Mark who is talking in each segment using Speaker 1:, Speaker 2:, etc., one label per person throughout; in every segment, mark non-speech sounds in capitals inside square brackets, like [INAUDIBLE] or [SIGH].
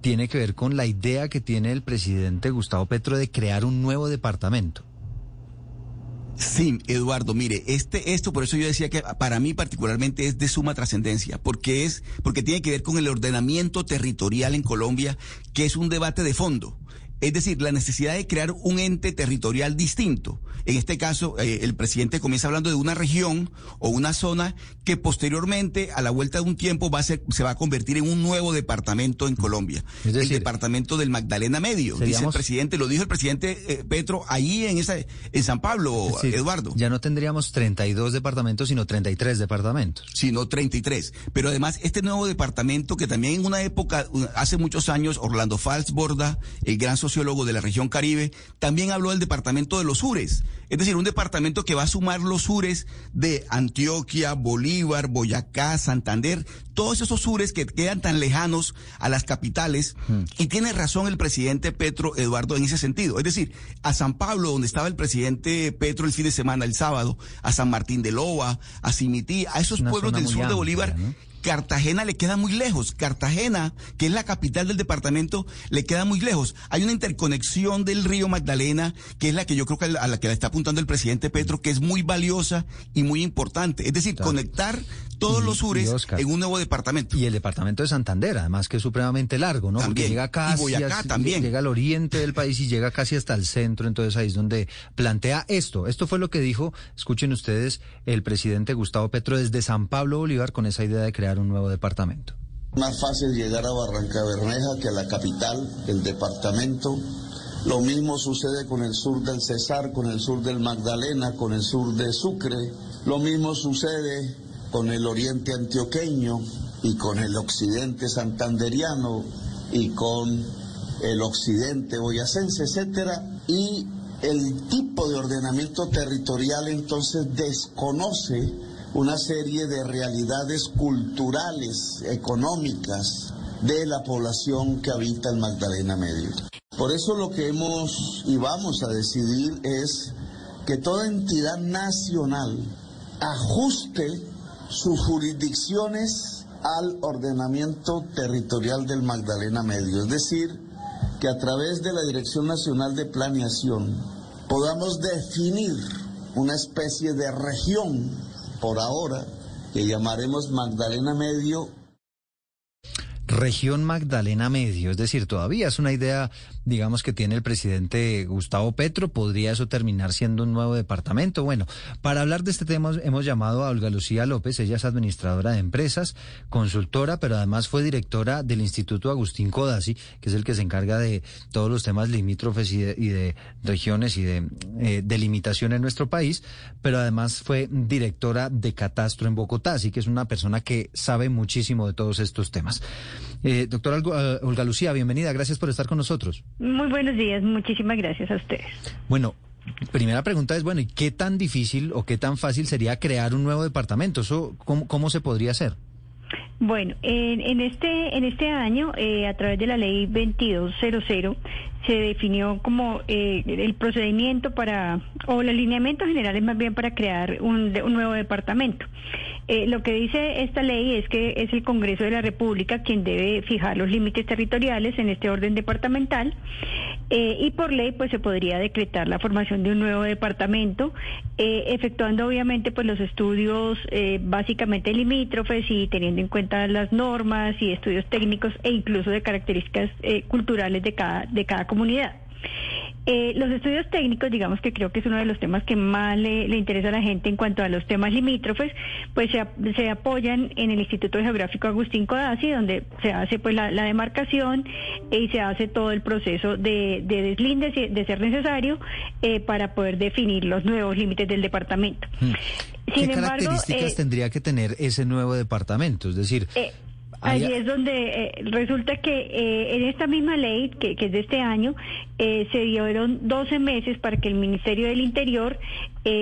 Speaker 1: tiene que ver con la idea que tiene el presidente Gustavo Petro de crear un nuevo departamento.
Speaker 2: Sí, Eduardo, mire, este, esto por eso yo decía que para mí particularmente es de suma trascendencia, porque es, porque tiene que ver con el ordenamiento territorial en Colombia, que es un debate de fondo. Es decir, la necesidad de crear un ente territorial distinto. En este caso, eh, el presidente comienza hablando de una región o una zona que posteriormente, a la vuelta de un tiempo, va a ser, se va a convertir en un nuevo departamento en Colombia. el departamento del Magdalena Medio, dice el presidente, lo dijo el presidente eh, Petro ahí en esa, en San Pablo, Eduardo.
Speaker 1: Ya no tendríamos 32 departamentos, sino 33 departamentos.
Speaker 2: Sino 33. Pero además, este nuevo departamento que también en una época, hace muchos años, Orlando Falsborda, el gran sociólogo de la región Caribe, también habló del departamento de los sures, es decir, un departamento que va a sumar los sures de Antioquia, Bolívar, Boyacá, Santander, todos esos sures que quedan tan lejanos a las capitales. Hmm. Y tiene razón el presidente Petro Eduardo en ese sentido. Es decir, a San Pablo, donde estaba el presidente Petro el fin de semana, el sábado, a San Martín de Loba, a Simití, a esos pueblos del sur de Bolívar. Cartagena le queda muy lejos. Cartagena, que es la capital del departamento, le queda muy lejos. Hay una interconexión del río Magdalena, que es la que yo creo que a la que le está apuntando el presidente Petro, que es muy valiosa y muy importante. Es decir, conectar todos los sures en un nuevo departamento.
Speaker 1: Y el departamento de Santander, además que es supremamente largo, ¿no?
Speaker 2: También.
Speaker 1: llega casi,
Speaker 2: también.
Speaker 1: llega al oriente del país y llega casi hasta el centro, entonces ahí es donde plantea esto. Esto fue lo que dijo, escuchen ustedes, el presidente Gustavo Petro desde San Pablo Bolívar con esa idea de crear un nuevo departamento.
Speaker 3: Más fácil llegar a Barranca Bermeja que a la capital del departamento. Lo mismo sucede con el sur del Cesar, con el sur del Magdalena, con el sur de Sucre. Lo mismo sucede con el oriente antioqueño y con el occidente santanderiano y con el occidente boyacense, etcétera, y el tipo de ordenamiento territorial entonces desconoce una serie de realidades culturales, económicas de la población que habita el Magdalena Medio. Por eso lo que hemos y vamos a decidir es que toda entidad nacional ajuste sus jurisdicciones al ordenamiento territorial del Magdalena Medio, es decir, que a través de la Dirección Nacional de Planeación podamos definir una especie de región por ahora que llamaremos Magdalena Medio
Speaker 1: región Magdalena Medio, es decir, todavía es una idea, digamos, que tiene el presidente Gustavo Petro, podría eso terminar siendo un nuevo departamento. Bueno, para hablar de este tema hemos llamado a Olga Lucía López, ella es administradora de empresas, consultora, pero además fue directora del Instituto Agustín Codazzi, que es el que se encarga de todos los temas limítrofes y de, regiones y de eh, delimitación en nuestro país, pero además fue directora de Catastro en Bogotá, así que es una persona que sabe muchísimo de todos estos temas. Eh, doctora eh, Olga Lucía, bienvenida, gracias por estar con nosotros.
Speaker 4: Muy buenos días, muchísimas gracias a ustedes.
Speaker 1: Bueno, primera pregunta es, bueno, ¿y qué tan difícil o qué tan fácil sería crear un nuevo departamento? ¿Eso cómo, se podría hacer?
Speaker 4: Bueno, en, este en este año, eh, a través de la ley 2200, se definió como eh, el procedimiento para, o los lineamientos generales más bien para crear un, un nuevo departamento. Eh, lo que dice esta ley es que es el Congreso de la República quien debe fijar los límites territoriales en este orden departamental eh, y por ley pues se podría decretar la formación de un nuevo departamento, eh, efectuando obviamente pues los estudios básicamente limítrofes y teniendo en cuenta las normas y estudios técnicos e incluso de características culturales de cada, de cada comunidad. Eh, los estudios técnicos, digamos que creo que es uno de los temas que más le, interesa a la gente en cuanto a los temas limítrofes, pues se, apoyan en el Instituto Geográfico Agustín Codazzi, donde se hace pues la, demarcación y se hace todo el proceso de, de deslinde de ser necesario eh, para poder definir los nuevos límites del departamento.
Speaker 1: Hmm. ¿Qué características eh, tendría que tener ese nuevo departamento? Es decir,
Speaker 4: Allí es donde eh, resulta que eh, en esta misma ley, que, es de este año, eh, se dieron 12 meses para que el Ministerio del Interior,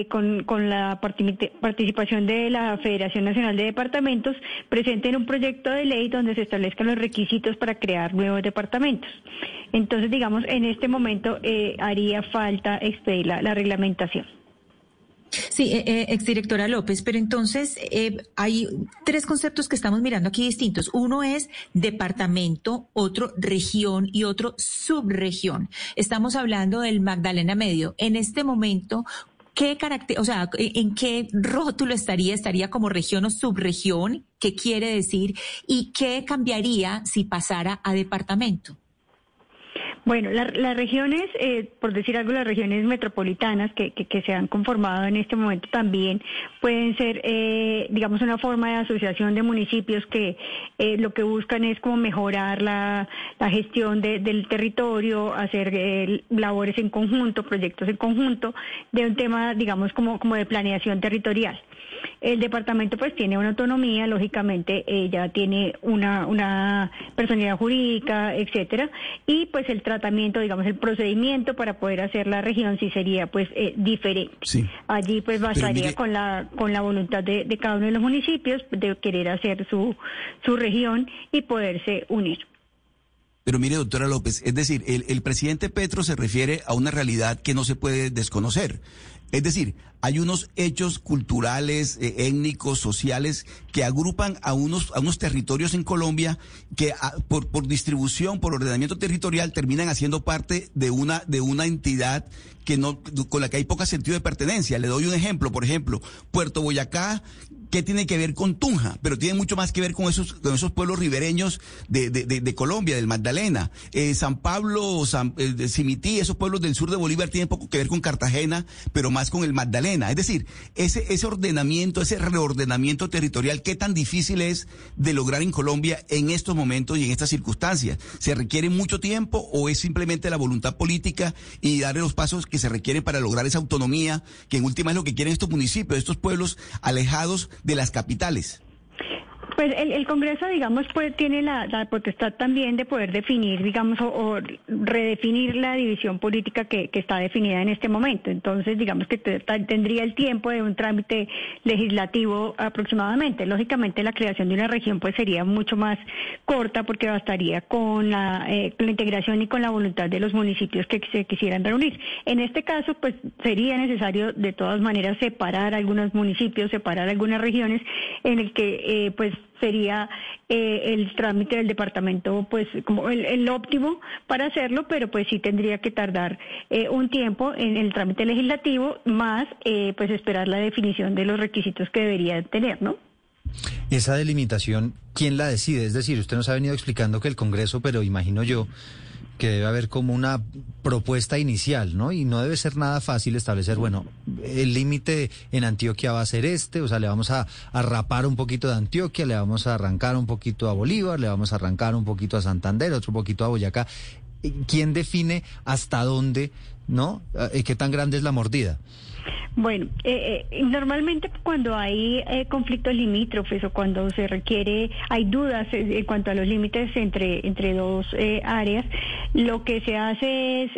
Speaker 4: con, con, la participación de la Federación Nacional de Departamentos, presenten un proyecto de ley donde se establezcan los requisitos para crear nuevos departamentos. Entonces, digamos, en este momento haría falta expedir la reglamentación.
Speaker 5: Sí, eh, eh, exdirectora López, pero entonces eh, hay tres conceptos que estamos mirando aquí distintos. Uno es departamento, otro región y otro subregión. Estamos hablando del Magdalena Medio. En este momento, ¿qué carácter, o sea, en qué rótulo estaría? ¿Estaría como región o subregión? ¿Qué quiere decir? ¿Y qué cambiaría si pasara a departamento?
Speaker 4: Bueno, las regiones, eh, por decir algo, las regiones metropolitanas que, que, se han conformado en este momento también pueden ser, eh, digamos, una forma de asociación de municipios que eh, lo que buscan es como mejorar la, gestión del territorio, hacer labores en conjunto, proyectos en conjunto, de un tema, digamos, como, como de planeación territorial. El departamento pues tiene una autonomía, lógicamente ella tiene una, una personalidad jurídica, etcétera, y pues el tratamiento, digamos, el procedimiento para poder hacer la región sí sería pues eh, diferente. Allí pues bastaría con la con la voluntad de, cada uno de los municipios de querer hacer su, su región y poderse unir.
Speaker 2: Pero mire, doctora López, es decir, el, el, presidente Petro se refiere a una realidad que no se puede desconocer. Es decir, hay unos hechos culturales, eh, étnicos, sociales que agrupan a unos, a unos territorios en Colombia que por, por distribución, por ordenamiento territorial, terminan haciendo parte de una, de una entidad que no, con la que hay poca sentido de pertenencia. Le doy un ejemplo, por ejemplo, Puerto Boyacá ¿Qué tiene que ver con Tunja? Pero tiene mucho más que ver con esos, con esos pueblos ribereños de, de, de, Colombia, del Magdalena. Eh, San Pablo, San, eh, Cimití, esos pueblos del sur de Bolívar tienen poco que ver con Cartagena, pero más con el Magdalena. Es decir, ese, ese ordenamiento, ese reordenamiento territorial, ¿qué tan difícil es de lograr en Colombia en estos momentos y en estas circunstancias? ¿Se requiere mucho tiempo o es simplemente la voluntad política y darle los pasos que se requieren para lograr esa autonomía, que en última es lo que quieren estos municipios, estos pueblos alejados de las capitales.
Speaker 4: Pues el, Congreso, digamos, pues tiene la, potestad también de poder definir, digamos, o, redefinir la división política que, está definida en este momento. Entonces, digamos que tendría el tiempo de un trámite legislativo aproximadamente. Lógicamente, la creación de una región pues sería mucho más corta porque bastaría con la, eh, la integración y con la voluntad de los municipios que se quisieran reunir. En este caso, pues sería necesario de todas maneras separar algunos municipios, separar algunas regiones en el que, eh, pues, sería eh, el trámite del departamento pues como el, óptimo para hacerlo, pero pues sí tendría que tardar eh, un tiempo en el trámite legislativo más eh, pues esperar la definición de los requisitos que debería tener, ¿no?
Speaker 1: Esa delimitación, ¿quién la decide? Es decir, usted nos ha venido explicando que el Congreso, pero imagino yo que debe haber como una propuesta inicial, ¿no? Y no debe ser nada fácil establecer, bueno, el límite en Antioquia va a ser este, o sea, le vamos a, rapar un poquito de Antioquia, le vamos a arrancar un poquito a Bolívar, le vamos a arrancar un poquito a Santander, otro poquito a Boyacá. ¿Quién define hasta dónde, ¿no? Eh, ¿Qué tan grande es la mordida?
Speaker 4: Bueno, eh, eh, normalmente cuando hay eh, conflictos limítrofes o cuando se requiere, hay dudas en cuanto a los límites entre, entre dos áreas, lo que se hace es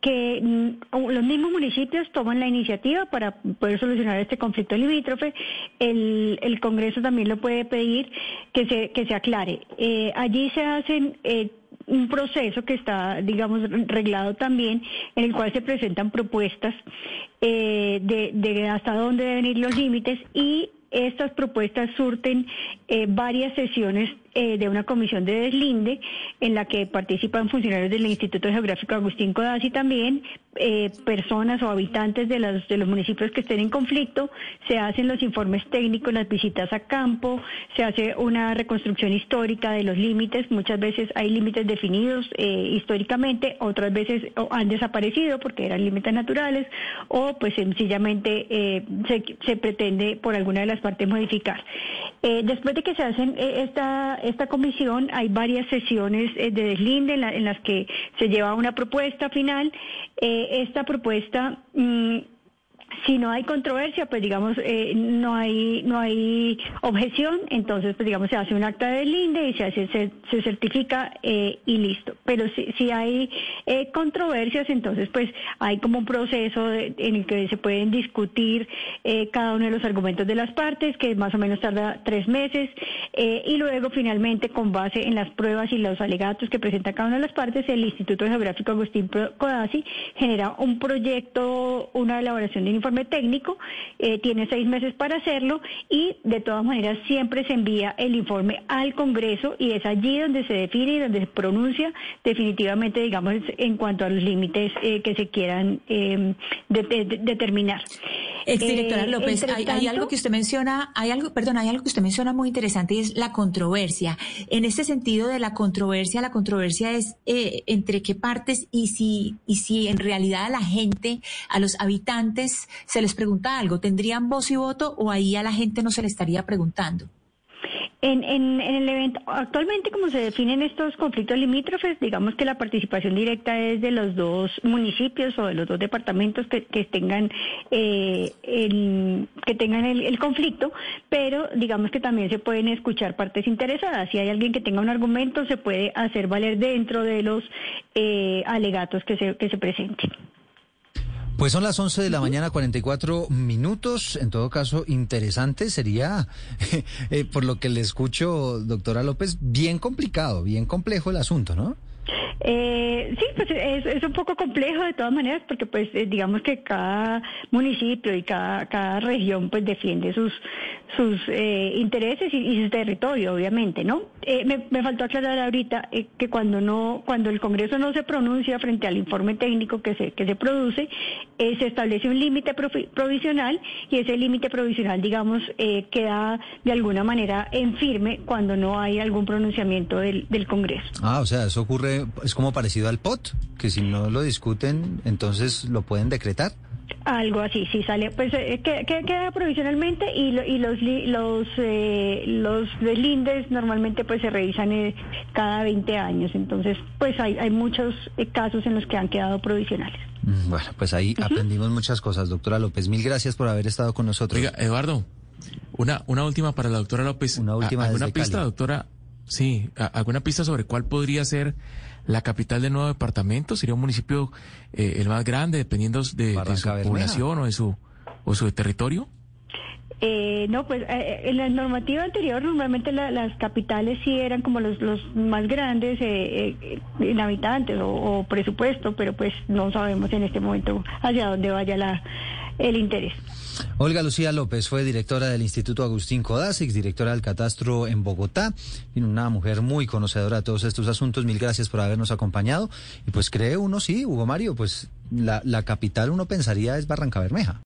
Speaker 4: que mm, los mismos municipios toman la iniciativa para poder solucionar este conflicto limítrofe. El, el Congreso también lo puede pedir que se, que se aclare. allí se hacen un proceso que está, digamos, reglado también, en el cual se presentan propuestas eh, de, hasta dónde deben ir los límites y estas propuestas surten eh, varias sesiones eh, de una comisión de deslinde en la que participan funcionarios del Instituto Geográfico Agustín Codazzi también, eh, personas o habitantes de los, municipios que estén en conflicto, se hacen los informes técnicos, las visitas a campo, se hace una reconstrucción histórica de los límites, muchas veces hay límites definidos eh, históricamente, otras veces han desaparecido porque eran límites naturales o pues sencillamente se, se pretende por alguna de las partes modificar. después de que se hacen esta esta comisión hay varias sesiones eh, de deslinde en, las que se lleva una propuesta final. Eh, esta propuesta mm, si no hay controversia, pues digamos, eh, no hay no hay objeción, entonces pues digamos se hace un acta del INDE y se hace se, certifica eh, y listo. Pero si, si hay eh, controversias, entonces pues hay como un proceso en el que se pueden discutir cada uno de los argumentos de las partes, que más o menos tarda tres meses, y luego finalmente con base en las pruebas y los alegatos que presenta cada una de las partes, el Instituto Geográfico Agustín Codazzi genera un proyecto, una elaboración de informe técnico, eh, tiene seis meses para hacerlo y de todas maneras siempre se envía el informe al Congreso y es allí donde se define y donde se pronuncia definitivamente, digamos, en cuanto a los límites eh, que se quieran eh, determinar.
Speaker 5: Exdirectora López, hay, hay, algo que usted menciona, hay algo, perdón, hay algo que usted menciona muy interesante y es la controversia. En este sentido de la controversia, la controversia es entre qué partes y si, y si en realidad a la gente, a los habitantes, se les pregunta algo, ¿tendrían voz y voto o ahí a la gente no se le estaría preguntando?
Speaker 4: En, en, el evento, actualmente como se definen estos conflictos limítrofes, digamos que la participación directa es de los dos municipios o de los dos departamentos que, tengan eh, el, que tengan el, conflicto, pero digamos que también se pueden escuchar partes interesadas. Si hay alguien que tenga un argumento, se puede hacer valer dentro de los eh, alegatos que se, que se presenten.
Speaker 1: Pues son las 11 de la mañana, 44 minutos. En todo caso, interesante sería, [LAUGHS] eh, por lo que le escucho, doctora López, bien complicado, bien complejo el asunto, ¿no?
Speaker 4: Eh, sí, pues es, un poco complejo de todas maneras porque pues eh, digamos que cada municipio y cada, cada región pues defiende sus sus eh, intereses y, su territorio obviamente, ¿no? Eh, me, faltó aclarar ahorita que cuando no cuando el Congreso no se pronuncia frente al informe técnico que se que se produce se establece un límite provisional y ese límite provisional digamos queda de alguna manera en firme cuando no hay algún pronunciamiento del, del Congreso.
Speaker 1: Ah, o sea, eso ocurre es como parecido al POT, que si no lo discuten, entonces lo pueden decretar.
Speaker 4: Algo así, sí sale, pues eh, queda provisionalmente y, y los los eh, los deslindes normalmente pues se revisan eh, cada 20 años, entonces pues hay, hay muchos eh, casos en los que han quedado provisionales.
Speaker 1: Mm, bueno, pues ahí aprendimos muchas cosas, doctora López. Mil gracias por haber estado con nosotros.
Speaker 6: Oiga, Eduardo, una una última para la doctora López.
Speaker 1: Una última.
Speaker 6: ¿Alguna pista, doctora? Sí, alguna pista sobre cuál podría ser la capital del nuevo departamento? ¿Sería un municipio eh, el más grande, dependiendo de, su población o de su, o su territorio?
Speaker 4: Eh, no, pues eh, en la normativa anterior normalmente las capitales sí eran como los, los más grandes en habitantes o, o, presupuesto, pero pues no sabemos en este momento hacia dónde vaya la, el interés.
Speaker 1: Olga Lucía López fue directora del Instituto Agustín Codazix, directora del Catastro en Bogotá, y una mujer muy conocedora de todos estos asuntos. Mil gracias por habernos acompañado. Y pues cree uno, sí, Hugo Mario, pues la, la capital uno pensaría es Barranca Bermeja.